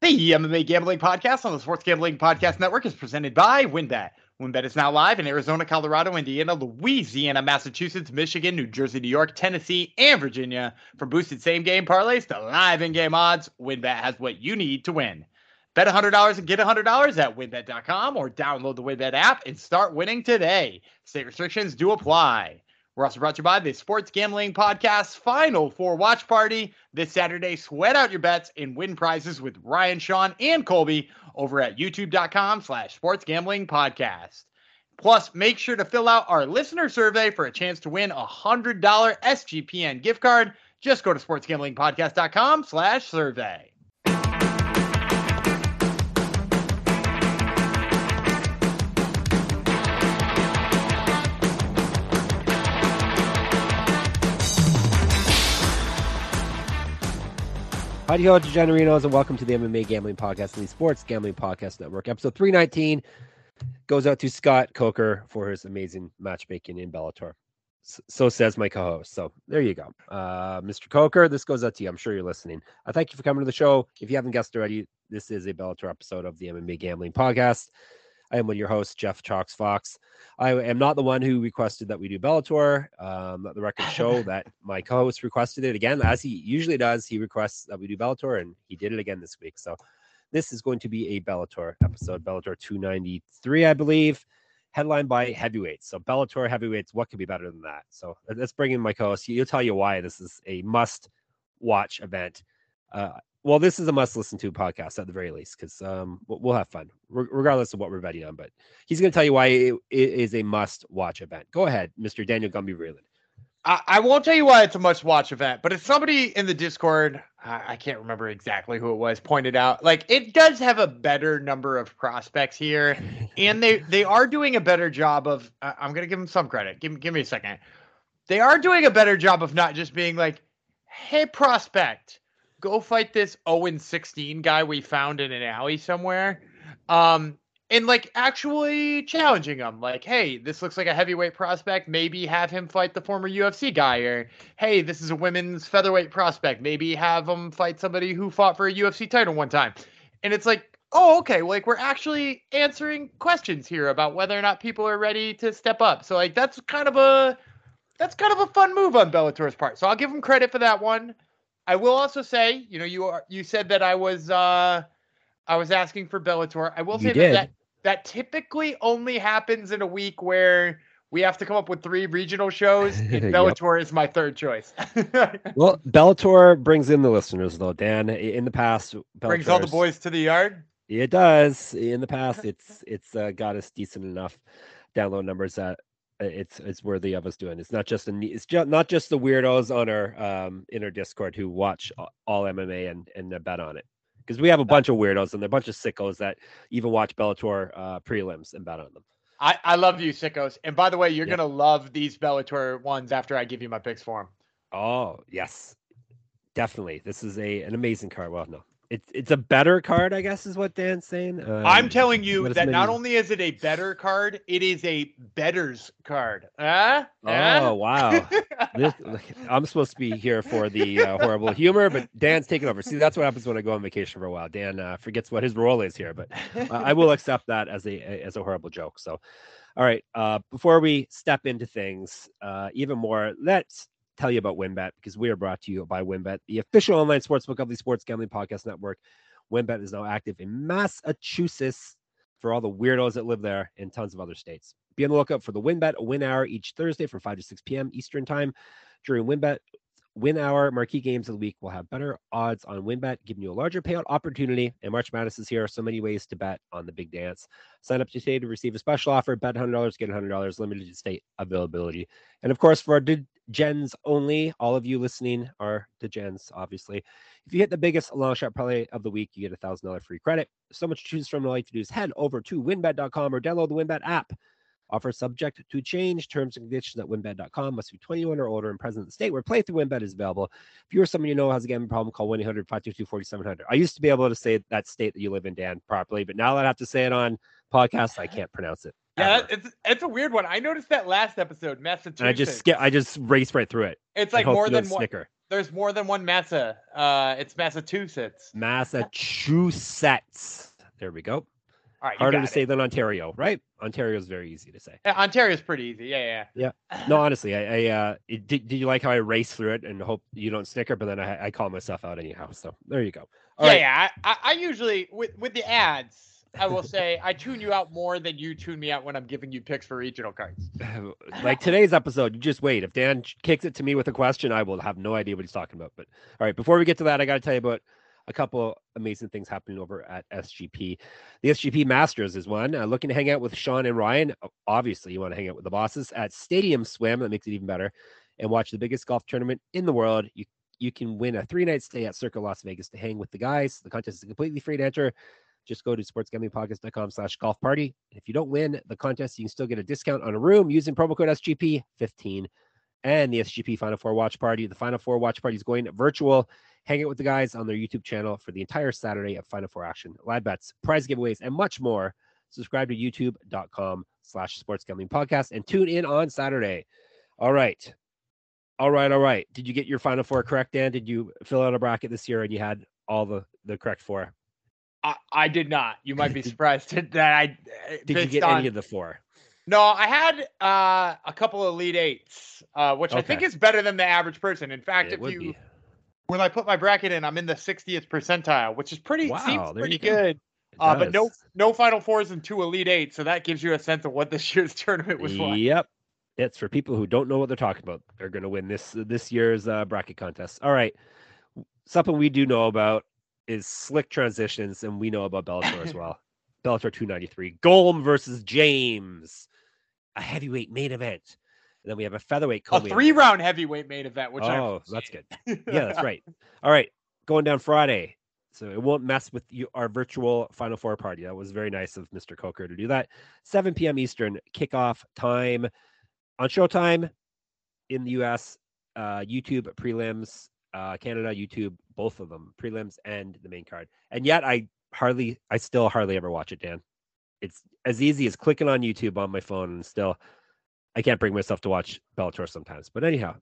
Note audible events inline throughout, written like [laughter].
The MMA Gambling Podcast on the Sports Gambling Podcast Network is presented by WynnBET. WynnBET is now live in Arizona, Colorado, Indiana, Louisiana, Massachusetts, Michigan, New Jersey, New York, Tennessee, and Virginia. From boosted same game parlays to live in game odds, WynnBET has what you need to win. Bet $100 and get $100 at wynnbet.com or download the WynnBET app and start winning today. State restrictions do apply. We're also brought to you by the Sports Gambling Podcast Final Four Watch Party this Saturday. Sweat out your bets and win prizes with Ryan, Sean, and Colby over at youtube.com slash sports gambling podcast. Plus, make sure to fill out our listener survey for a chance to win a $100 SGPN gift card. Just go to sportsgamblingpodcast.com slash survey. Howdy ho, degenerinos, and welcome to the MMA Gambling Podcast and the Sports Gambling Podcast Network. Episode 319 goes out to Scott Coker for his amazing matchmaking in Bellator. So says my co-host. So there you go. Uh, Mr. Coker, this goes out to you. I'm sure you're listening. I thank you for coming to the show. If you haven't guessed already, this is a Bellator episode of the MMA Gambling Podcast. I am your host, Jeff Chalkx Fox. I am not the one who requested that we do Bellator. Um, let the record show that [laughs] my co-host requested it again, as he usually does. He requests that we do Bellator, and he did it again this week. So this is going to be a Bellator episode, Bellator 293, I believe, headlined by heavyweights. So Bellator heavyweights, what could be better than that? So let's bring in my co-host. He'll tell you why this is a must-watch event. Uh, well, this is a must listen to podcast at the very least because um, we'll have fun regardless of what we're betting on. But he's going to tell you why it, it is a must watch event. Go ahead, Mr. Daniel Gumby Vreeland. I, I, won't tell you why it's a must watch event, but if somebody in the Discord, I, I, can't remember exactly who it was, pointed out like it does have a better number of prospects here, and they [laughs] they are doing a better job of. Uh, I'm going to give them some credit. Give give me a second. They are doing a better job of not just being like, "Hey, prospect." Go fight this 0 16 guy we found in an alley somewhere. Um, and like actually challenging him, like, hey, this looks like a heavyweight prospect. Maybe have him fight the former UFC guy, or hey, this is a women's featherweight prospect. Maybe have him fight somebody who fought for a UFC title one time. And it's like, oh, okay, like we're actually answering questions here about whether or not people are ready to step up. So like that's kind of a that's kind of a fun move on Bellator's part. So I'll give him credit for that one. I will also say, you know, you are you said that I was uh I was asking for Bellator. I will say that, that that typically only happens in a week where we have to come up with three regional shows. [laughs] Bellator yep. is my third choice. [laughs] well, Bellator brings in the listeners though, Dan. In the past, Bellator's, brings all the boys to the yard. It does. In the [laughs] past, it's it's uh, got us decent enough download numbers that it's it's worthy of us doing. It's not just a it's just not just the weirdos on our um in our Discord who watch all MMA and and bet on it because we have a bunch of weirdos and a bunch of sickos that even watch Bellator uh, prelims and bet on them. I, I love you sickos. And by the way, you're gonna love these Bellator ones after I give you my picks for them. Oh yes, definitely. This is a an amazing card. Well, no, it's it's a better card, I guess, is what Dan's saying. Um, I'm telling you that not only is it a better card, it is a better's card. Uh, oh uh? wow! [laughs] this, I'm supposed to be here for the uh, horrible humor, but Dan's taking over. See, that's what happens when I go on vacation for a while. Dan uh, forgets what his role is here, but I will accept that as a as a horrible joke. So, all right. Uh, before we step into things uh, even more, let's tell you about WynnBET because we are brought to you by WynnBET, the official online sportsbook of the Sports Gambling Podcast Network. WynnBET is now active in Massachusetts for all the weirdos that live there and tons of other states. Be on the lookout for the WynnBET Win Hour each Thursday from 5 to 6 p.m. Eastern Time. During WynnBET Win Hour marquee games of the week will have better odds on WynnBET, giving you a larger payout opportunity. And March Madness is here. So many ways to bet on the big dance. Sign up today to receive a special offer. Bet $100, get $100, limited state availability. And of course, for our gens only. All of you listening are the gens, obviously. If you hit the biggest long shot parlay of the week, you get a thousand dollar free credit. So much to choose from. All you have to do is head over to wynnbet.com or download the WynnBET app. Offer subject to change. Terms and conditions at wynnbet.com. Must be 21 or older and present in the state where playthrough WynnBET is available. If you're someone you know has a gambling problem, call 1 800 522 4700. I used to be able to say that state that you live in, Dan, properly, but now that I have to say it on podcast, I can't pronounce it. Yeah, it's it's a weird one. I noticed that last episode, Massachusetts. And I just skip. I just raced right through it. It's like more than one. Snicker. there's more than one Massa. Uh, it's Massachusetts. Massachusetts. There we go. All right, Harder to say than Ontario, right? Ontario is very easy to say. Yeah, Ontario's pretty easy. Yeah, yeah. Yeah. No, honestly, I, I uh, it, did, did you like how I race through it and hope you don't snicker, but then I, I call myself out anyhow. So there you go. All yeah, right. yeah. I, I usually with with the ads, I will say I tune you out more than you tune me out when I'm giving you picks for regional cards. [sighs] like today's episode, you just wait. If Dan kicks it to me with a question, I will have no idea what he's talking about. But all right, before we get to that, I got to tell you about a couple amazing things happening over at SGP. The SGP Masters is one. Uh, looking to hang out with Sean and Ryan. Obviously, you want to hang out with the bosses at Stadium Swim. That makes it even better. And watch the biggest golf tournament in the world. You you can win a three night stay at Circa Las Vegas to hang with the guys. The contest is completely free to enter. Just go to sportsgamblingpodcast.com slash golf party. If you don't win the contest, you can still get a discount on a room using promo code SGP15 and the SGP Final Four Watch Party. The Final Four Watch Party is going virtual. Hang out with the guys on their YouTube channel for the entire Saturday of Final Four action, live bets, prize giveaways, and much more. Subscribe to youtube.com slash sports gambling podcast and tune in on Saturday. All right. All right. All right. Did you get your Final Four correct, Dan? Did you fill out a bracket this year and you had all the, the correct four? I, I did not. You might be [laughs] surprised [laughs] that I did. You get on, any of the four? No, I had uh, a couple of Elite Eights, uh, which okay. I think is better than the average person. In fact, it if you be. when I put my bracket in, I'm in the 60th percentile, which is pretty wow, seems pretty good. Uh, but no no Final Fours and two Elite Eights, so that gives you a sense of what this [laughs] year's tournament was like. Yep, it's for people who don't know what they're talking about. They're going to win this this year's uh, bracket contest. All right, something we do know about is slick transitions, and we know about Bellator as [laughs] well. Bellator 293, Golm versus James, a heavyweight main event. And then we have a featherweight a three round heavyweight main event, which oh, that's good. [laughs] Yeah, that's right. All right, going down Friday, so it won't mess with you, our virtual Final Four party. That was very nice of Mr. Coker to do that. 7 p.m. Eastern kickoff time on Showtime in the U.S. Uh, YouTube prelims, uh, Canada YouTube, both of them prelims and the main card. And yet I hardly, I still hardly ever watch it, Dan. It's as easy as clicking on YouTube on my phone, and still, I can't bring myself to watch Bellator sometimes. But anyhow,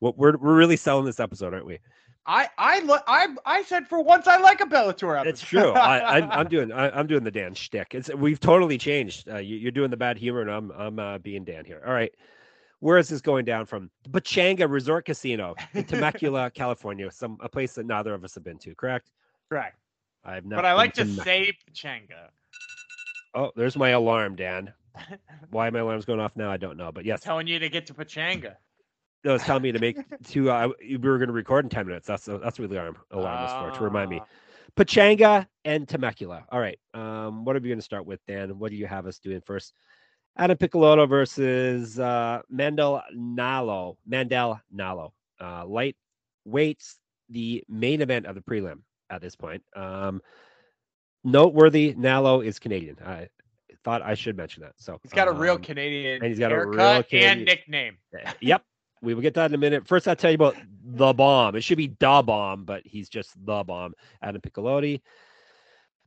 what we're we're really selling this episode, aren't we? I I I I said for once I like a Bellator episode. It's true. I, [laughs] I'm, I'm doing I, am doing the Dan shtick. It's we've totally changed. Uh, you, are doing the bad humor, and I'm I'm uh, being Dan here. All right. Where is this going down from? Pechanga Resort Casino in [laughs] Temecula, California, some a place that neither of us have been to. Correct. Correct. I've not. But I like to say Pachanga. Oh, there's my alarm, Dan. [laughs] Why my alarm's going off now, I don't know. But yes, telling you to get to Pachanga. No, it's telling me to make [laughs] to. Uh, we were going to record in ten minutes. That's that's what the alarm alarm was for to remind me. Pachanga and Temecula. All right. Um, what are we going to start with, Dan? What do you have us doing first? Adam Piccolotti versus uh, Mandel Nallo. Mandel Nallo. Uh, light weights, the main event of the prelim at this point. Um, noteworthy, Nallo is Canadian. I thought I should mention that. So he's got um, a real Canadian and he's got a real Canadian and nickname. [laughs] Yep. We will get that in a minute. First, I'll tell you about the bomb. It should be da bomb, but he's just the bomb. Adam Piccolotti,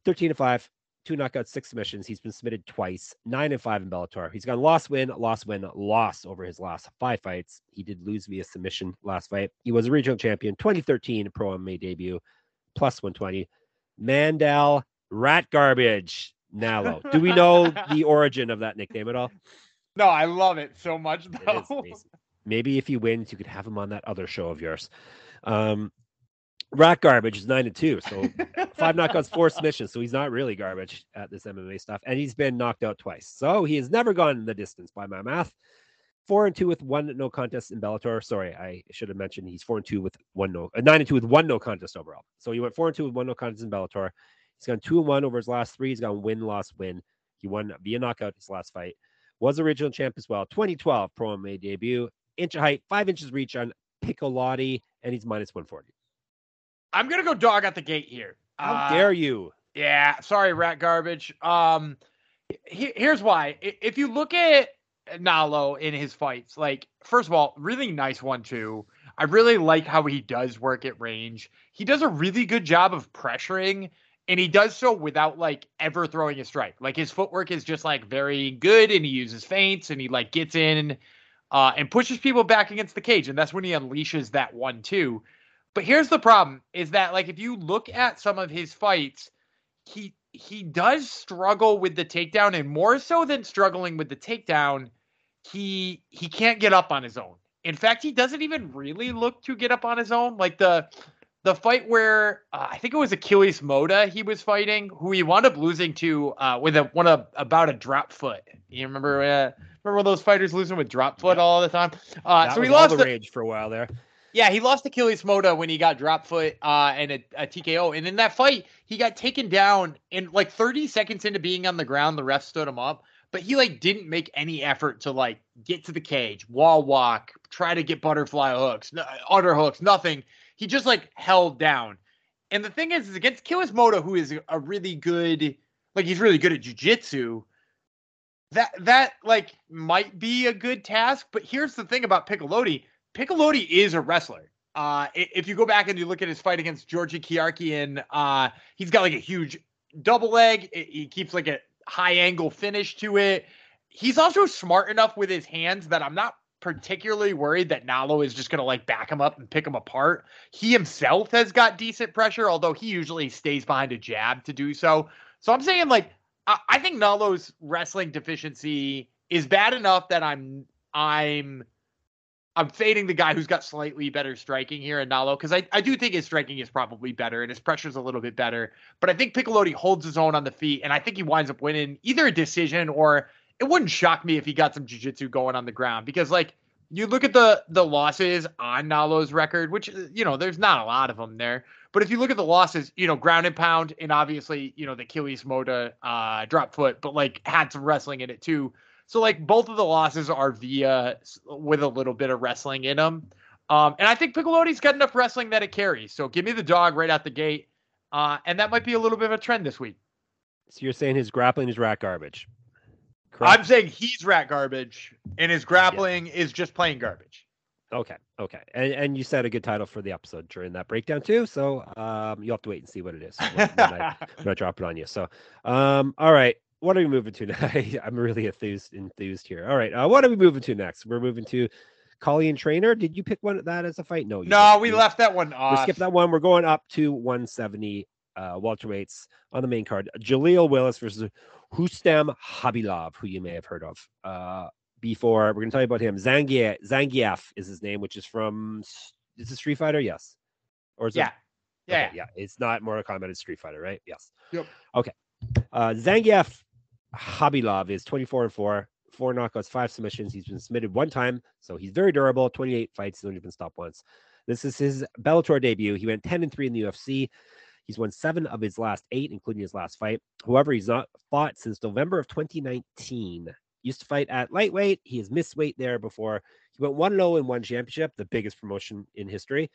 13 to 5, two knockouts, six submissions. He's been submitted twice, nine and five in Bellator. He's gone loss, win, loss, win, loss over his last five fights. He did lose via submission last fight. He was a regional champion, 2013 pro MMA debut, plus 120. Mandel Rat Garbage Nallo. Do we know [laughs] the origin of that nickname at all? No, I love it so much. Though. Maybe if he wins, you could have him on that other show of yours. Um, Rat garbage is nine to two, so [laughs] five knockouts, four submissions. So he's not really garbage at this MMA stuff, and he's been knocked out twice. So he has never gone the distance by my math. Four and two with one no contest in Bellator. Sorry, I should have mentioned he's four and two with one no, uh, nine and two with one no contest overall. So he went four and two with one no contest in Bellator. He's gone two and one over his last three. He's gone win, loss, win. He won via knockout his last fight. Was original champ as well. 2012 pro MMA debut. Inch of height, five inches reach on Piccolotti, and he's minus 140. I'm gonna go dog at the gate here. How uh, dare you? Yeah, sorry, rat garbage. Um, he, here's why. If you look at Nallo in his fights, like first of all, really nice one too. I really like how he does work at range. He does a really good job of pressuring, and he does so without like ever throwing a strike. Like his footwork is just like very good, and he uses feints, and he like gets in uh, and pushes people back against the cage, and that's when he unleashes that one two. But here's the problem: is that like if you look at some of his fights, he he does struggle with the takedown, and more so than struggling with the takedown, he he can't get up on his own. In fact, he doesn't even really look to get up on his own. Like the the fight where uh, I think it was Killys Mota he was fighting, who he wound up losing to uh, with a one of about a drop foot. You remember uh, remember those fighters losing with drop foot all the time? Uh, so he lost the rage for a while there. Yeah, he lost Killys Mota when he got drop foot uh, and a, a, TKO. And in that fight, he got taken down in like 30 seconds into being on the ground. The ref stood him up, but he like didn't make any effort to like get to the cage, wall walk, try to get butterfly hooks, under hooks, nothing. He just like held down. And the thing is, is against Killys Mota, who is a really good, like he's really good at jujitsu. That that like might be a good task, but here's the thing about Piccolotti Piccolotti is a wrestler. Uh, if you go back and you look at his fight against Georgi Karakhanyan, uh, he's got like a huge double leg. He keeps like a high angle finish to it. He's also smart enough with his hands that I'm not particularly worried that Nallo is just going to like back him up and pick him apart. He himself has got decent pressure, although he usually stays behind a jab to do so. So I'm saying like I, I think Nallo's wrestling deficiency is bad enough that I'm I'm I'm fading the guy who's got slightly better striking here in Nallo because I, I do think his striking is probably better and his pressure's a little bit better. But I think Piccolotti holds his own on the feet, and I think he winds up winning either a decision or it wouldn't shock me if he got some jiu-jitsu going on the ground because like you look at the the losses on Nallo's record, which you know there's not a lot of them there. But if you look at the losses, you know ground and pound, and obviously you know the Killys Mota uh, drop foot, but like had some wrestling in it too. So like both of the losses are via with a little bit of wrestling in them. Um, and I think Piccolotti's got enough wrestling that it carries. So give me the dog right out the gate. Uh, and that might be a little bit of a trend this week. So you're saying his grappling is rat garbage. Correct? I'm saying he's rat garbage and his grappling yeah. is just plain garbage. Okay. Okay. And and you said a good title for the episode during that breakdown too. So um you'll have to wait and see what it is when, when I, [laughs] when I drop it on you. So um all right what are we moving to now? [laughs] I'm really enthused enthused here. All right, uh, what are we moving to next? We're moving to Colleen Trainer. Did you pick one of that as a fight? No, no, we left that one off. We skipped that one. We're going up to 170 uh, welterweights on the main card. Jaleel Willis versus Rustam Khabilov, who you may have heard of uh, before. We're going to tell you about him. Zangief, Zangief is his name, which is from is it Street Fighter? Yes, or is yeah. it? Yeah, okay, yeah. It's not Mortal Kombat. It's Street Fighter, right? Yes. Yep. Okay. Uh, Zangief Khabilov is 24 and 4, four knockouts, five submissions. He's been submitted one time, so he's very durable. 28 fights, he's only been stopped once. This is his Bellator debut. He went 10 and 3 in the UFC. He's won seven of his last eight, including his last fight. However, he's not fought since November of 2019. Used to fight at lightweight. He has missed weight there before. He went 1 0 in one championship, the biggest promotion in history.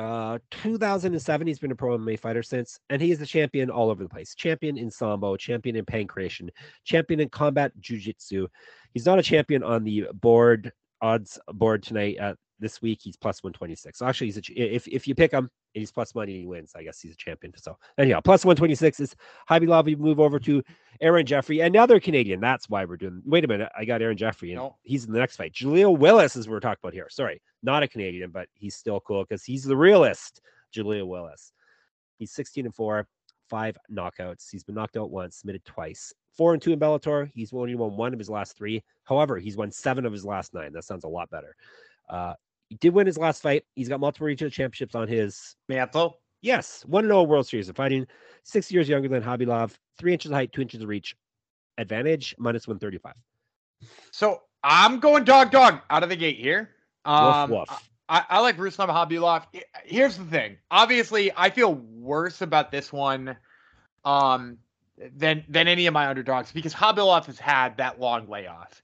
Uh, 2007, he's been a pro MMA fighter since, and he is the champion all over the place. Champion in sambo, champion in pankration, champion in combat jujitsu. He's not a champion on the board odds board tonight at this week he's plus 126. So actually, he's a, if if you pick him he's plus money he wins, I guess he's a champion. So anyhow, plus 126 is Khabilov. We move over to Aaron Jeffrey, another Canadian. That's why we're doing. Wait a minute, I got Aaron Jeffrey, and no. he's in the next fight. Jaleel Willis is what we're talking about here. Sorry, not a Canadian, but he's still cool because he's the realist. Jaleel Willis. He's 16 and four, five knockouts. He's been knocked out once, submitted twice. Four and two in Bellator. He's only won one of his last three. However, he's won seven of his last nine. That sounds a lot better. Uh, he did win his last fight. He's got multiple regional championships on his mantle. Yes, one and all World Series of fighting. Six years younger than Khabilov. Three inches of height, two inches of reach. Advantage minus one thirty five. So I'm going dog dog out of the gate here. Um, woof, woof. I, I, like Ruslan Khabilov. Here's the thing. Obviously, I feel worse about this one um, than than any of my underdogs because Khabilov has had that long layoff.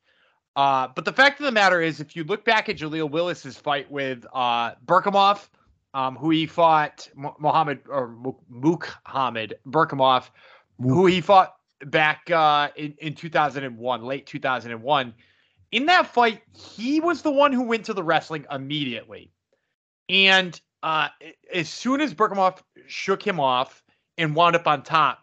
Uh, but the fact of the matter is, if you look back at Jaleel Willis's fight with uh, Berkhamov, um, who he fought Mohammed or Muhammad Berkhamov, who he fought back uh, in, in 2001, late 2001. In that fight, he was the one who went to the wrestling immediately. And uh, as soon as Berkhamov shook him off and wound up on top,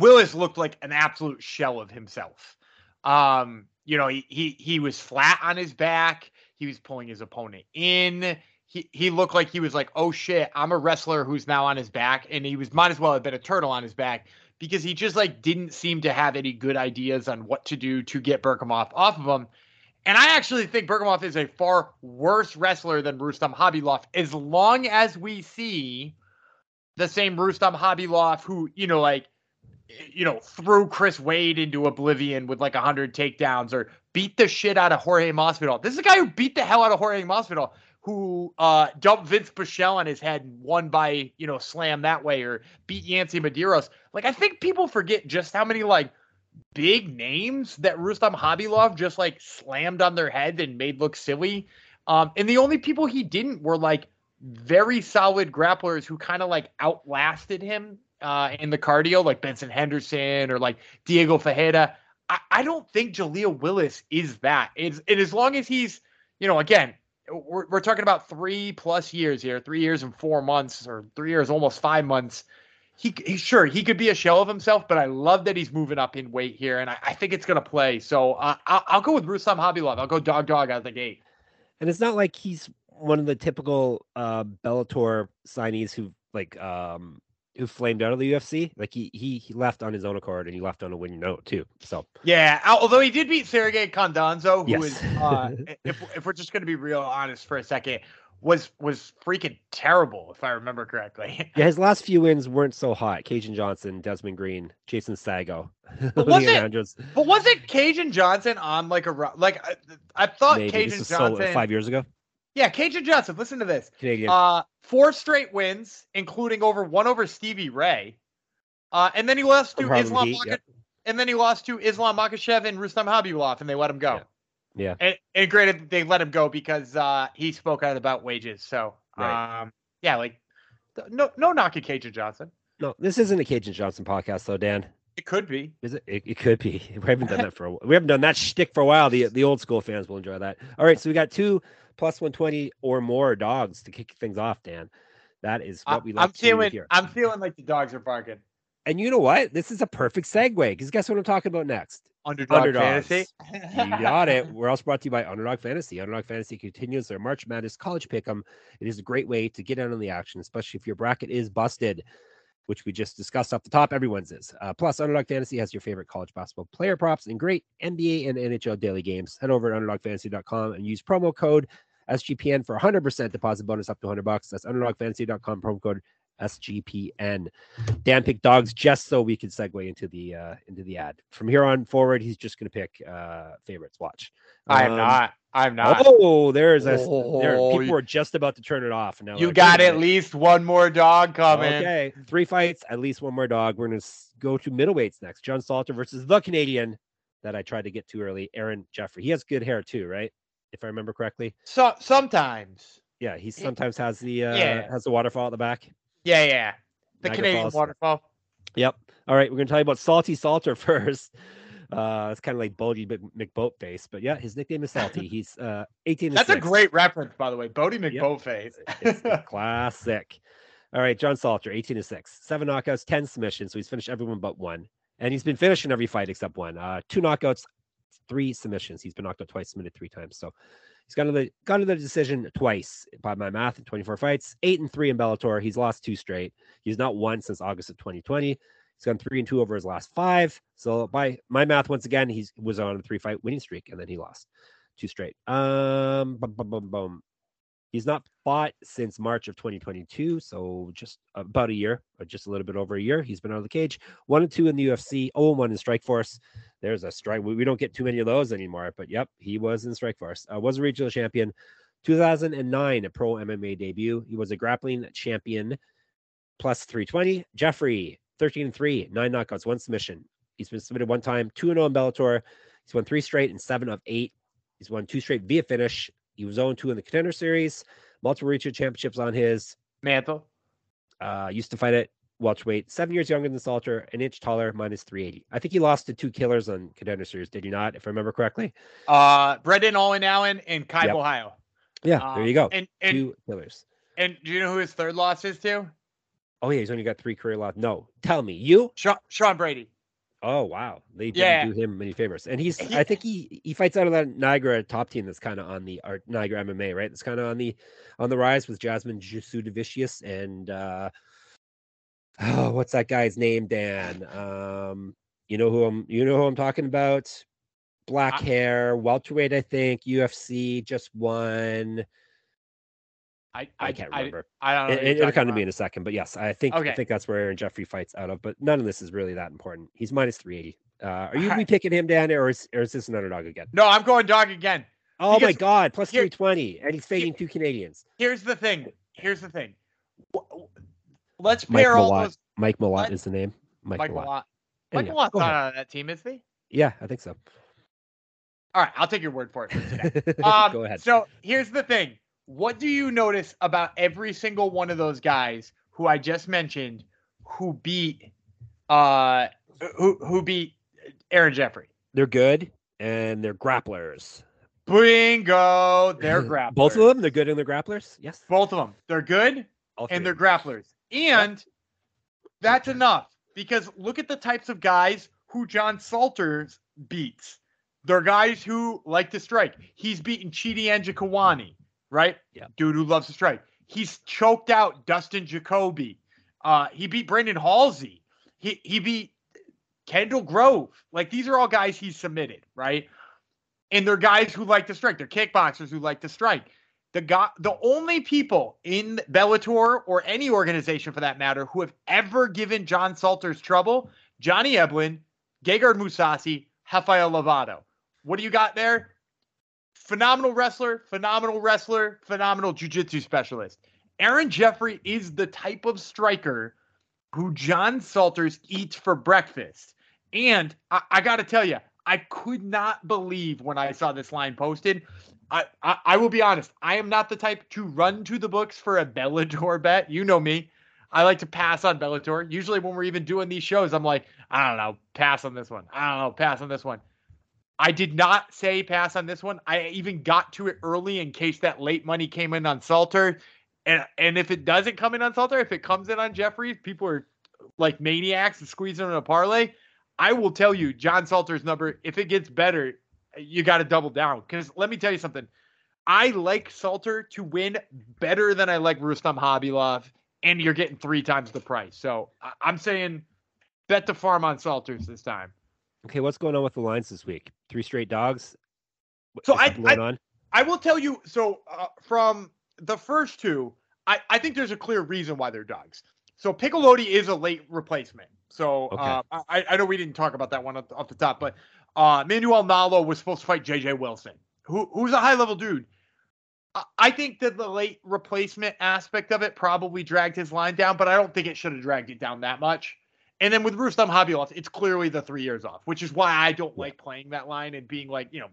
Willis looked like an absolute shell of himself. Um, you know, he, he he was flat on his back. He was pulling his opponent in. He he looked like he was like, oh shit, I'm a wrestler who's now on his back, and he was might as well have been a turtle on his back because he just like didn't seem to have any good ideas on what to do to get Berkhamov off of him. And I actually think Berkhamov is a far worse wrestler than Rustam Khabilov as long as we see the same Rustam Khabilov who, you know, like, you know, threw Chris Wade into oblivion with like 100 takedowns or beat the shit out of Jorge Masvidal. This is a guy who beat the hell out of Jorge Masvidal who uh, dumped Vince Pichel on his head and won by, you know, slam that way or beat Yancy Medeiros. Like, I think people forget just how many, like, big names that Rustam Khabilov just, like, slammed on their head and made look silly. Um, and the only people he didn't were, like, very solid grapplers who kind of, like, outlasted him uh, in the cardio, like Benson Henderson or, like, Diego Ferreira. I, I don't think Jaleel Willis is that. It's, and as long as he's, you know, again, we're, we're talking about three plus years here, three years and four months, or three years, almost five months. He, he sure he could be a shell of himself, but I love that he's moving up in weight here, and I, I think it's gonna play. So uh, I'll, I'll go with Rustam Khabilov. I'll go dog dog out of the gate. And it's not like he's one of the typical uh, Bellator signees who like um who flamed out of the UFC. Like he he he left on his own accord and he left on a winning note too. So yeah, although he did beat Sergey Condonzo, who Yes. is uh, [laughs] if if we're just gonna be real honest for a second, was was freaking terrible if I remember correctly. [laughs] yeah, his last few wins weren't so hot. Kajan Johnson, Desmond Green, Jason Saggo, [laughs] But was it- Andrews. but wasn't Kajan Johnson on like a like I, I thought Maybe Cajun is so, Johnson five years ago. Yeah, Kajan Johnson. Listen to this. Canadian. Uh, four straight wins, including over one over Stevie Ray, uh, and then he lost to Islam. Heat, yep. And then he lost to Islam Makhachev and Rustam Habibulov, and they let him go. Yeah. And, and granted, they let him go because uh, he spoke out about wages. So, Right. um, yeah, like no, no knock at Kajan Johnson. no, this isn't a Kajan Johnson podcast, though, Dan. It could be. Is it? It, it could be. [laughs] We haven't done that for a while. We haven't done that shtick for a while. The the old school fans will enjoy that. All right, so we got two plus one twenty or more dogs to kick things off, Dan. That is what we like I'm to feeling. hear. I'm feeling like the dogs are barking. And you know what? This is a perfect segue because guess what I'm talking about next? Underdog Underdogs. fantasy. You [laughs] got it. We're also brought to you by Underdog Fantasy. Underdog Fantasy continues their March Madness College Pick'em. It is a great way to get in on the action, especially if your bracket is busted, which we just discussed off the top. Everyone's is. Uh, plus, Underdog Fantasy has your favorite college basketball player props and great NBA and NHL daily games. Head over to UnderdogFantasy.com and use promo code SGPN for 100% deposit bonus up to 100 bucks. That's UnderdogFantasy.com promo code SGPN. Dan picked dogs just so we could segue into the uh, into the ad. From here on forward, he's just going to pick uh, favorites. Watch. I am Um, not. I'm not. Oh, there's a there, Oh, people you- were just about to turn it off. and now you like, got at minute. least one more dog coming. Okay, three fights, at least one more dog. We're going to go to middleweights next. John Salter versus the Canadian that I tried to get to early, Aaron Jeffrey. He has good hair too, right? If I remember correctly. So sometimes. Yeah, he sometimes has the uh, Yeah. has the waterfall at the back. Yeah, yeah. The Niagara Canadian Falls. waterfall. Yep. All right, we're going to tell you about Salty Salter [laughs] first. Uh, it's kind of like Bodie Mc- McBoatface, but yeah, his nickname is Salty. [laughs] He's uh 18. and That's a great reference, by the way. Bodie McBoatface. It's [laughs] classic. All right, John Salter, 18 to 6, seven knockouts, 10 submissions. So he's finished everyone but one. And he's been finishing every fight except one. Uh, two knockouts, three submissions. He's been knocked out twice, submitted three times. So he's got another got another decision twice by my math in 24 fights, eight and three in Bellator. He's lost two straight. He's not won since August of 2020. He's gone three and two over his last five. So by my math, once again, he was on a three fight winning streak and then he lost two straight. Um, boom, boom, boom, boom. He's not fought since March of 2022, so just about a year, or just a little bit over a year. He's been out of the cage. One and two in the UFC, 0 and 1 in Strike Force. There's a strike. We, don't get too many of those anymore, but yep, he was in Strike Force. Uh, was a regional champion. 2009, a pro MMA debut. He was a grappling champion plus 320. Jeffrey, 13 and 3, nine knockouts, one submission. He's been submitted one time, 2 0 in Bellator. He's won three straight and seven of eight. He's won two straight via finish. He was 0 2 in the contender series, multiple regional championships on his. Mantle. Uh, used to fight at welterweight, seven years younger than Salter, an inch taller, minus 380. I think he lost to two killers on contender series, did he not, if I remember correctly? Uh, Brendan Owen Allen and Kai Yep. Ohio. Yeah, there you go. And and two killers. and do you know who his third loss is to? Oh, yeah, he's only got three career losses. No, tell me, you? Sean, Sean Brady. Oh wow, they didn't Yeah. do him many favors, and he's. He- I think he he fights out of that Niagara top team that's kind of on the or Niagara MMA, right? That's kind of on the on the rise with Jasmine Jasudavicius and uh oh, what's that guy's name? Dan. Um, you know who I'm. You know who I'm talking about. Black I- hair, welterweight, I think. UFC just won. I I can't remember. I, don't know. It, it'll talking come to me in a second, but yes, I think I think that's where Aaron Jeffrey fights out of. But none of this is really that important. He's minus three eighty. Uh, are you picking him down, or is or is this an underdog again? No, I'm going dog again. Oh my God, plus here- three twenty, and he's fading two Canadians. Here's the thing. Here's the thing. Let's Mike pair all Malott. those. Mike Malott What? is the name. Mike, Mike Malott. Malott. Mike yeah, Malott's not on that team, is he? Yeah, I think so. All right, I'll take your word for it for today. [laughs] Um, go ahead. So here's the thing. What do you notice about every single one of those guys who I just mentioned who beat uh who who beat Aaron Jeffrey? They're good, and they're grapplers. Bingo, they're grapplers. [laughs] Both of them, they're good and they're grapplers. Yes, Both of them. They're good and they're grapplers. And that's enough because look at the types of guys who John Salters beats. They're guys who like to strike. He's beaten Chidi Anjakawani, right? Yeah. Dude who loves to strike. He's choked out Dustin Jacoby. Uh, he beat Brendan Halsey. He he beat Kendall Grove. Like these are all guys he's submitted, right? And they're guys who like to strike. They're kickboxers who like to strike. The guy, the only people in Bellator or any organization for that matter who have ever given John Salters trouble, Johnny Eblin, Gegard Mousasi, Rafael Lovato. What do you got there? Phenomenal wrestler, phenomenal wrestler, phenomenal jiu-jitsu specialist. Aaron Jeffrey is the type of striker who John Salters eats for breakfast. And I, I got to tell you, I could not believe when I saw this line posted. I, I, I will be honest, I am not the type to run to the books for a [laughs] Bellator bet. You know me. I like to pass on Bellator. Usually, when we're even doing these shows, I'm like, I don't know, pass on this one. I don't know, pass on this one. I did not say pass on this one. I even got to it early in case that late money came in on Salter. And and if it doesn't come in on Salter, if it comes in on Jeffries, people are like maniacs and squeezing in a parlay. I will tell you, John Salter's number, if it gets better, you got to double down. Because let me tell you something. I like Salter to win better than I like Rustam Khabilov, and you're getting three times the price. So I'm saying bet the farm on Salters this time. Okay, what's going on with the lines this week? Three straight dogs. So I- on. I will tell you. So uh, from the first two, I, I think there's a clear reason why they're dogs. So Piccolotti is a late replacement. So Okay. uh, I, I know we didn't talk about that one off the, off the top, but uh, Manuel Nallo was supposed to fight JJ Wilson, who who's a high level dude. I- I think that the late replacement aspect of it probably dragged his line down, but I don't think it should have dragged it down that much. And then with Rustam Khabilov, it's clearly the three years off, which is why I don't like playing that line and being like, you know,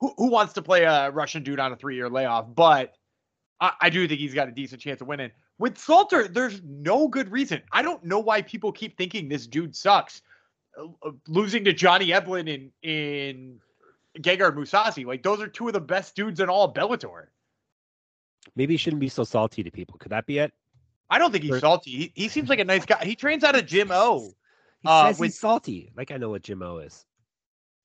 who, who wants to play a Russian dude on a three year layoff? But I, I do think he's got a decent chance of winning. With Salter, there's no good reason. I don't know why people keep thinking this dude sucks. Uh, losing to Johnny Eblin in in Gegard Mousasi, like those are two of the best dudes in all of Bellator. Maybe he shouldn't be so salty to people. Could that be it? I don't think he's salty. He, he seems like a nice guy. He trains out of Jim O. He Uh, says with- he's salty. Like I know what Jim O is.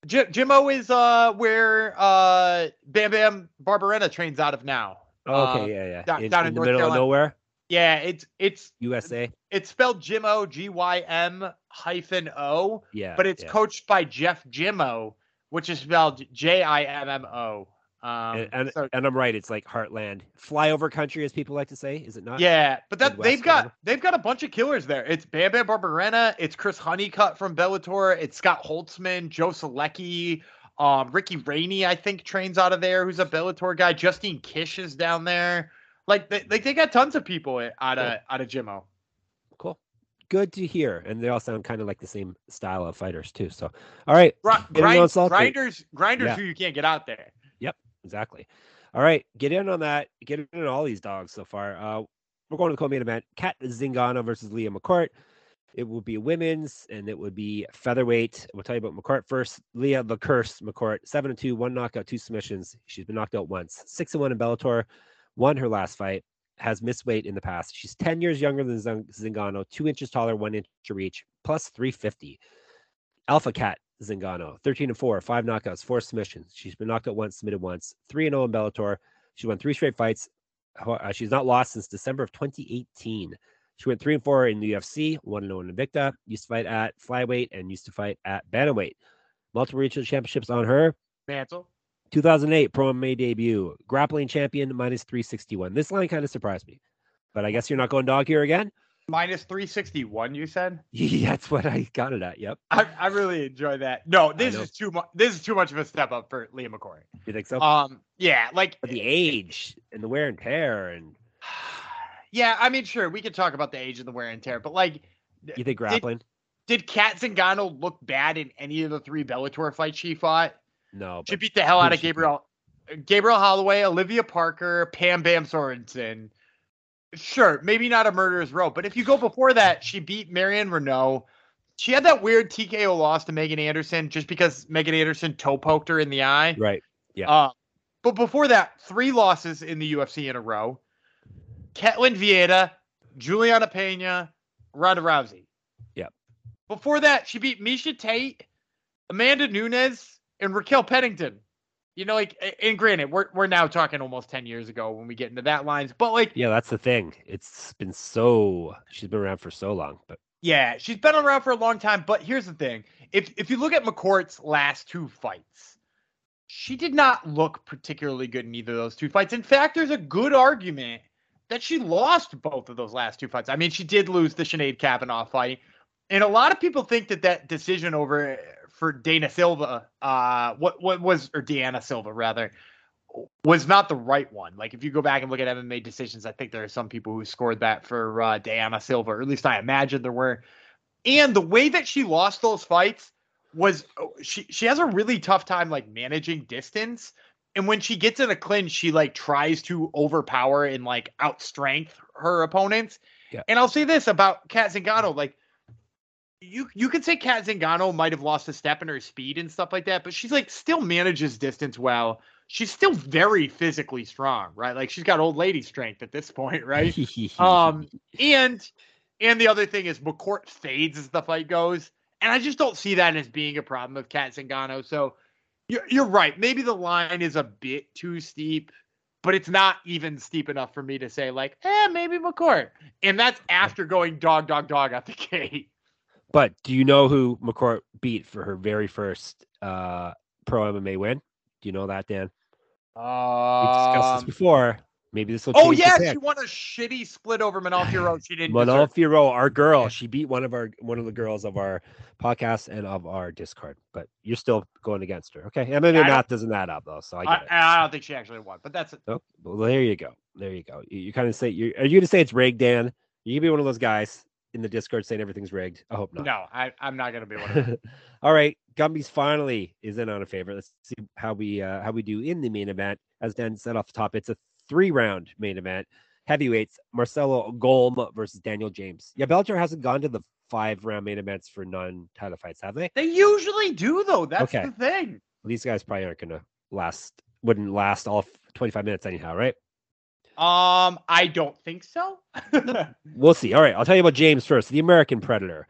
Jim, Jim O is uh where uh Bam Bam Barbarena trains out of now. Oh, Uh, okay, yeah, yeah. down- in down in in the middle Carolina. of nowhere, Yeah, it's it's USA. it's spelled Jim O G Y M hyphen O. Yeah, but it's yeah. coached by Jeff Jimmo, which is spelled J I M M O. Um, and, and, so- and I'm right. It's like heartland, flyover country, as people like to say. Is it not? yeah, but that Midwest, they've got whatever. they've got a bunch of killers there. It's Bam Bam Barbarena, it's Chris Honeycutt from Bellator, it's Scott Holtzman, Joe Selecki, um, Ricky Rainey, I think trains out of there, who's a Bellator guy. Justine Kish is down there. Like they, like they got tons of people out of out of Jimmo. Cool. Good to hear. And they all sound kind of like the same style of fighters too. So, all right, Gr- grind, grinders, grinders Yeah. who you can't get out there. Exactly. All right, get in on that. Get in on all these dogs so far. Uh, we're going to the co-main event: Cat Zingano versus Leah McCourt. It will be women's, and it would be featherweight. We'll tell you about McCourt first. Leah the Curse McCourt, seven and two, one knockout, two submissions. She's been knocked out once. Six and one in Bellator. Won her last fight. Has missed weight in the past. She's ten years younger than Zingano, two inches taller, one inch to reach, plus three fifty. Alpha Cat Zingano, 13 and 4, five knockouts, four submissions. She's been knocked out once, submitted once, 3 and 0 in Bellator. She won three straight fights. Uh, she's not lost since December of 2018. She went 3 and 4 in the UFC, 1 and 0 in Invicta, used to fight at flyweight and used to fight at bantamweight. Multiple regional championships on her. Mantle. 2008 Pro MMA debut, grappling champion minus 361. This line kind of surprised me, but I guess you're not going dog here again. Minus 361, you said? Yeah, [laughs] that's what I got it at. Yep. I, I really enjoy that. No, this is too much. This is too much of a step up for Leah McCourt. You think so? Um, yeah, like but the age and the wear and tear, and [sighs] yeah, I mean, sure, we could talk about the age and the wear and tear, but like, you think grappling? Did, did Cat Zingano look bad in any of the three Bellator fights she fought? No, she beat the hell out of Gabriel, Gabriel Holloway, Olivia Parker, Pam Bam Sorensen sure, maybe not a murderer's row, but if you go before that, she beat Marion Reneau. She had that weird TKO loss to Megan Anderson just because Megan Anderson toe poked her in the eye. Right. Yeah. Uh, but before that, three losses in the UFC in a row. Ketlen Vieira, Juliana Pena, Ronda Rousey. Yep. Before that, she beat Miesha Tate, Amanda Nunes, and Raquel Pennington. You know, like, and granted, we're we're now talking almost ten years ago when we get into that lines, but like, yeah, that's the thing. It's been so she's been around for so long, but yeah, she's been around for a long time. But here's the thing: if if you look at McCourt's last two fights, she did not look particularly good in either of those two fights. In fact, there's a good argument that she lost both of those last two fights. I mean, she did lose the Sinead Kavanagh fight, and a lot of people think that that decision over for Dana Silva, uh, what what was or Dayana Silva rather, was not the right one. Like if you go back and look at MMA decisions, I think there are some people who scored that for uh, Dayana Silva, or at least I imagine there were. And the way that she lost those fights was oh, she she has a really tough time like managing distance. And when she gets in a clinch, she like tries to overpower and like outstrength her opponents. Yeah. And I'll say this about Cat Zingano, like you you could say Cat Zingano might have lost a step in her speed and stuff like that, but she's like still manages distance well. She's still very physically strong, right? Like she's got old lady strength at this point, right? [laughs] um, and and the other thing is McCourt fades as the fight goes, and I just don't see that as being a problem with Cat Zingano. So you're you're right. Maybe the line is a bit too steep, but it's not even steep enough for me to say like, eh, maybe McCourt. And that's after going dog, dog, dog out the [laughs] gate. But do you know who McCourt beat for her very first uh, pro MMA win? Do you know that, Dan? Um, we discussed this um, before. Maybe this will. Oh yeah, she won a shitty split over Manon. [sighs] She didn't. Manon Fiorot, our girl, she beat one of our one of the girls of our podcast and of our Discord. But you're still going against her. Okay, mean your math doesn't add up though, so I, I, I, don't think she actually won. But that's it. Oh, well, there you go. There you go. You, you kind of say you are you gonna say it's rigged, Dan? You can be one of those guys in the Discord saying everything's rigged. I hope not. No, I, I'm not going to be one of them. [laughs] All right, Gumby's finally is in on a favorite. Let's see how we uh, how we do in the main event. As Dan said off the top, it's a three round main event. Heavyweights: Marcelo Golm versus Daniel James. Yeah, Bellator hasn't gone to the five round main events for non title fights, have they? They usually do though. That's okay. the thing. Well, these guys probably aren't going to last. Wouldn't last all 25 minutes anyhow, right? Um, I don't think so. [laughs] we'll see. All right, I'll tell you about James first, the American Predator.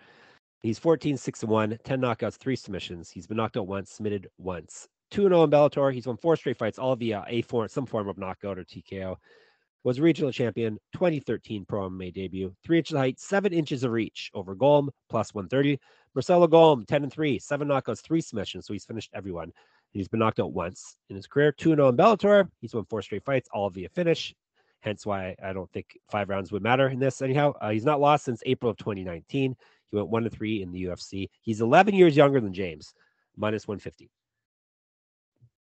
He's 14 6 1, 10 knockouts, three submissions. He's been knocked out once, submitted once. 2 0 in Bellator. He's won four straight fights, all via a form, some form of knockout or TKO. Was regional champion, 2013 Pro MMA debut, three inches height, seven inches of reach over Golm, plus 130. Marcelo Golm, 10 and 3, seven knockouts, three submissions. So he's finished everyone. He's been knocked out once in his career, 2 0 in Bellator. He's won four straight fights, all via finish. Hence why I don't think five rounds would matter in this anyhow. Uh, he's not lost since April of 2019. He went one to three in the UFC. He's 11 years younger than James, minus 150.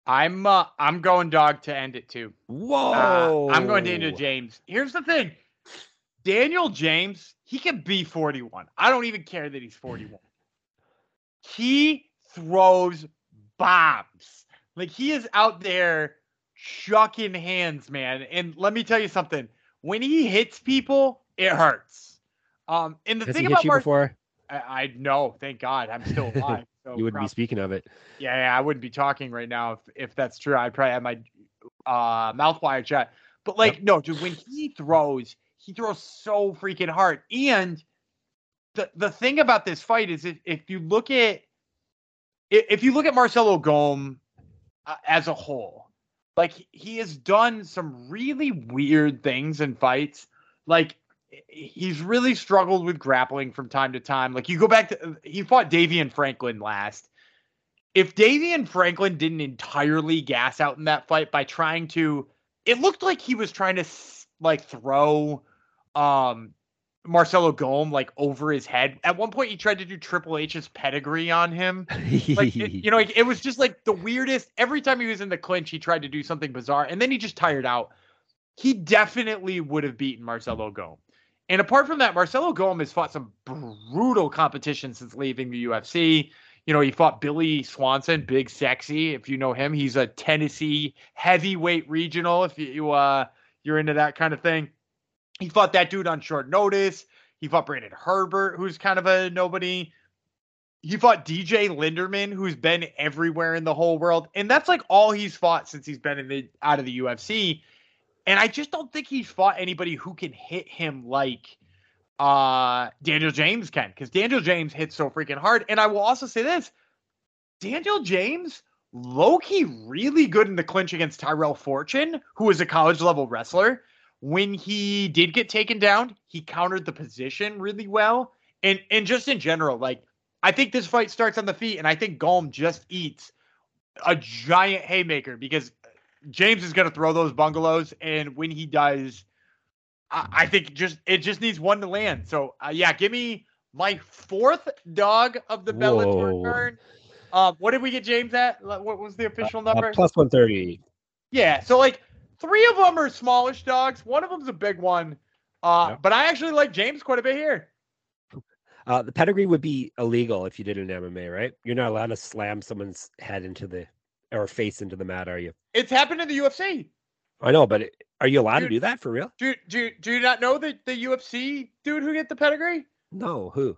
I'm uh, I'm going dog to end it too. Whoa! Uh, I'm going Daniel James. Here's the thing, Daniel James, he can be 41. I don't even care that he's 41. he throws bombs. Like he is out there chucking hands, man. And let me tell you something. When he hits people, it hurts. Um, and the Has thing about you before, I, I know, thank God, I'm still [laughs] alive. So you wouldn't be speaking of it. Yeah, yeah, I wouldn't be talking right now if if that's true. I'd probably have my uh, mouth wired shut. But like, yep. no, dude, when he throws, he throws so freaking hard. And the the thing about this fight is if, if you look at if you look at Marcelo Golm uh, as a whole, like he has done some really weird things in fights. Like he's really struggled with grappling from time to time. Like you go back to he fought Davion Franklin last. If Davion Franklin didn't entirely gas out in that fight by trying to, it looked like he was trying to like throw um Marcelo Golm like over his head. At one point, he tried to do Triple H's pedigree on him. [laughs] like it, you know, it, it was just like the weirdest. Every time he was in the clinch, he tried to do something bizarre, and then he just tired out. He definitely would have beaten Marcelo Golm. And apart from that, Marcelo Golm has fought some brutal competition since leaving the UFC. You know, he fought Billy Swanson, Big Sexy. If you know him, he's a Tennessee heavyweight regional. If you uh, you're into that kind of thing, he fought that dude on short notice. He fought Brandon Herbert, who's kind of a nobody. He fought DJ Linderman, who's been everywhere in the whole world, and that's like all he's fought since he's been in the out of the UFC. And I just don't think he's fought anybody who can hit him like uh Daniel James can, because Daniel James hits so freaking hard. And I will also say this Daniel James, low key, really good in the clinch against Tyrell Fortune, who is a college level wrestler. When he did get taken down, he countered the position really well. And and just in general, like I think this fight starts on the feet, and I think Golm just eats a giant haymaker because James is going to throw those bungalows, and when he does, I, I think just it just needs one to land. So uh, yeah, give me my fourth dog of the Bellator card. Uh, what did we get James at? What was the official uh, uh number? Uh, plus one thirty. Yeah, so like three of them are smallish dogs. One of them's a big one. Uh, yep. but I actually like James quite a bit here. Uh, the pedigree would be illegal if you did an MMA, right? You're not allowed to slam someone's head into the or face into the mat, are you? It's happened in the UFC. I know, but are you allowed to do that for real? Do do do you not know the the UFC dude who get the pedigree? No, who?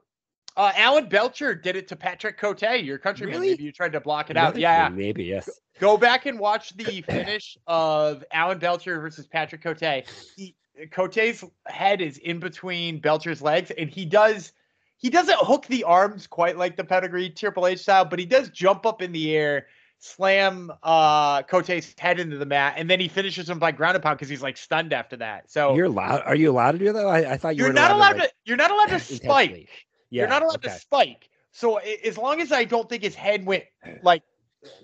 Uh, Alan Belcher did it to Patrick Cote, your countryman. Really? Maybe you tried to block it out. Yeah, maybe yes. Go back and watch the [clears throat] finish of Alan Belcher versus Patrick Cote. He, Cote's head is in between Belcher's legs, and he does he doesn't hook the arms quite like the pedigree Triple H style, but he does jump up in the air slam uh Cote's head into the mat, and then he finishes him by ground and pound because he's like stunned after that. So you're allowed. Are you allowed to do that? I, I thought you you're not allowed, to, like, You're not allowed to [laughs] spike. Yeah, you're not allowed okay. to spike. So as long as I don't think his head went [clears throat] like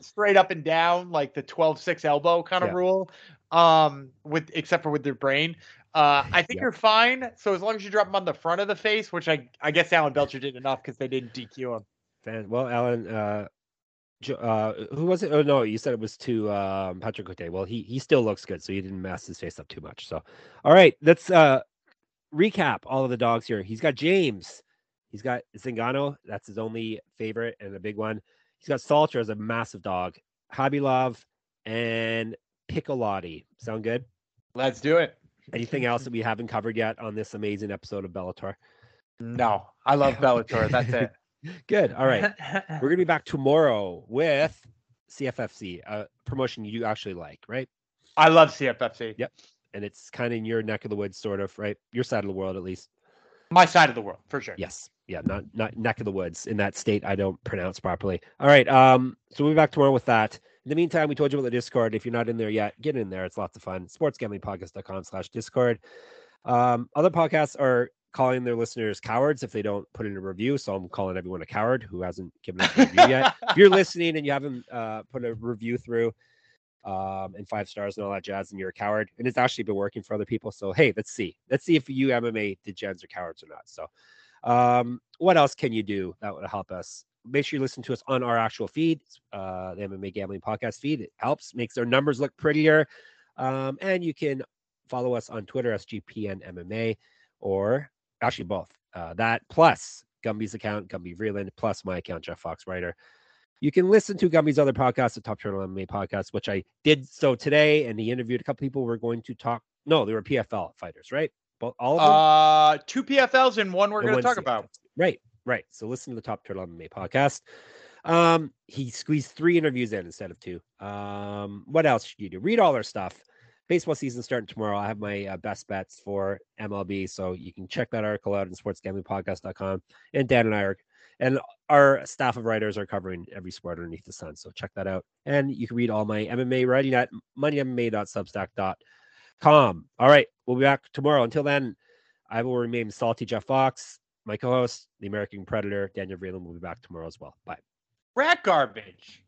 straight up and down, like the 12-6 elbow kind of yeah. rule, um, with except for with their brain. Uh, I think yeah. you're fine. So as long as you drop him on the front of the face, which I I guess Alan Belcher did enough because they didn't DQ him. Well, Alan, uh, uh, who was it? Oh no, you said it was to um, Patrick Cote. Well, he he still looks good, so he didn't mess his face up too much. So, all right, let's uh recap all of the dogs here. He's got James, he's got Zingano, that's his only favorite and a big one. He's got Salter as a massive dog, Khabilov, and Piccolotti. Sound good? Let's do it. Anything else that we haven't covered yet on this amazing episode of Bellator? No, I love Bellator. That's it. [laughs] Good. All right. [laughs] We're going to be back tomorrow with CFFC, a promotion you actually like, right? I love CFFC. Yep. And it's kind of in your neck of the woods, sort of, right? Your side of the world, at least. My side of the world, for sure. Yes. Yeah. Not not neck of the woods in that state I don't pronounce properly. All right. Um. So we'll be back tomorrow with that. In the meantime, we told you about the Discord. If you're not in there yet, get in there. It's lots of fun. Sportsgamblingpodcast.com slash Discord. Um, other podcasts are calling their listeners cowards if they don't put in a review. So I'm calling everyone a coward who hasn't given a review yet. [laughs] If you're listening and you haven't uh, put a review through um, and five stars and all that jazz, and you're a coward, and it's actually been working for other people. So hey, let's see, let's see if you MMA degens are cowards or not. So um, what else can you do that would help us? Make sure you listen to us on our actual feed, uh, the MMA Gambling Podcast feed. It helps, makes our numbers look prettier. Um, and you can follow us on Twitter, SGPN MMA, or actually both. Uh, that plus Gumby's account, Gumby Vreeland, plus my account, Jeff Fox Writer. You can listen to Gumby's other podcast, the Top Turtle MMA podcast, which I did so today, and he interviewed a couple people. We're going to talk. No, they were PFL fighters, right? All of them. Uh, two PFLs and one we're going to talk about. Right, right. So listen to the Top Turtle MMA podcast. Um, he squeezed three interviews in instead of two. Um, what else should you do? Read all our stuff baseball season starting tomorrow. I have my uh, best bets for MLB, so you can check that article out in sportsgamblingpodcast.com. And Dan and I are, and our staff of writers are covering every sport underneath the sun. So check that out. And you can read all my MMA writing at moneymma.substack.com. All right, we'll be back tomorrow. Until then, I will remain salty Jeff Fox. My co-host, the American Predator, Daniel Vreeland, will be back tomorrow as well. Bye. Rat garbage.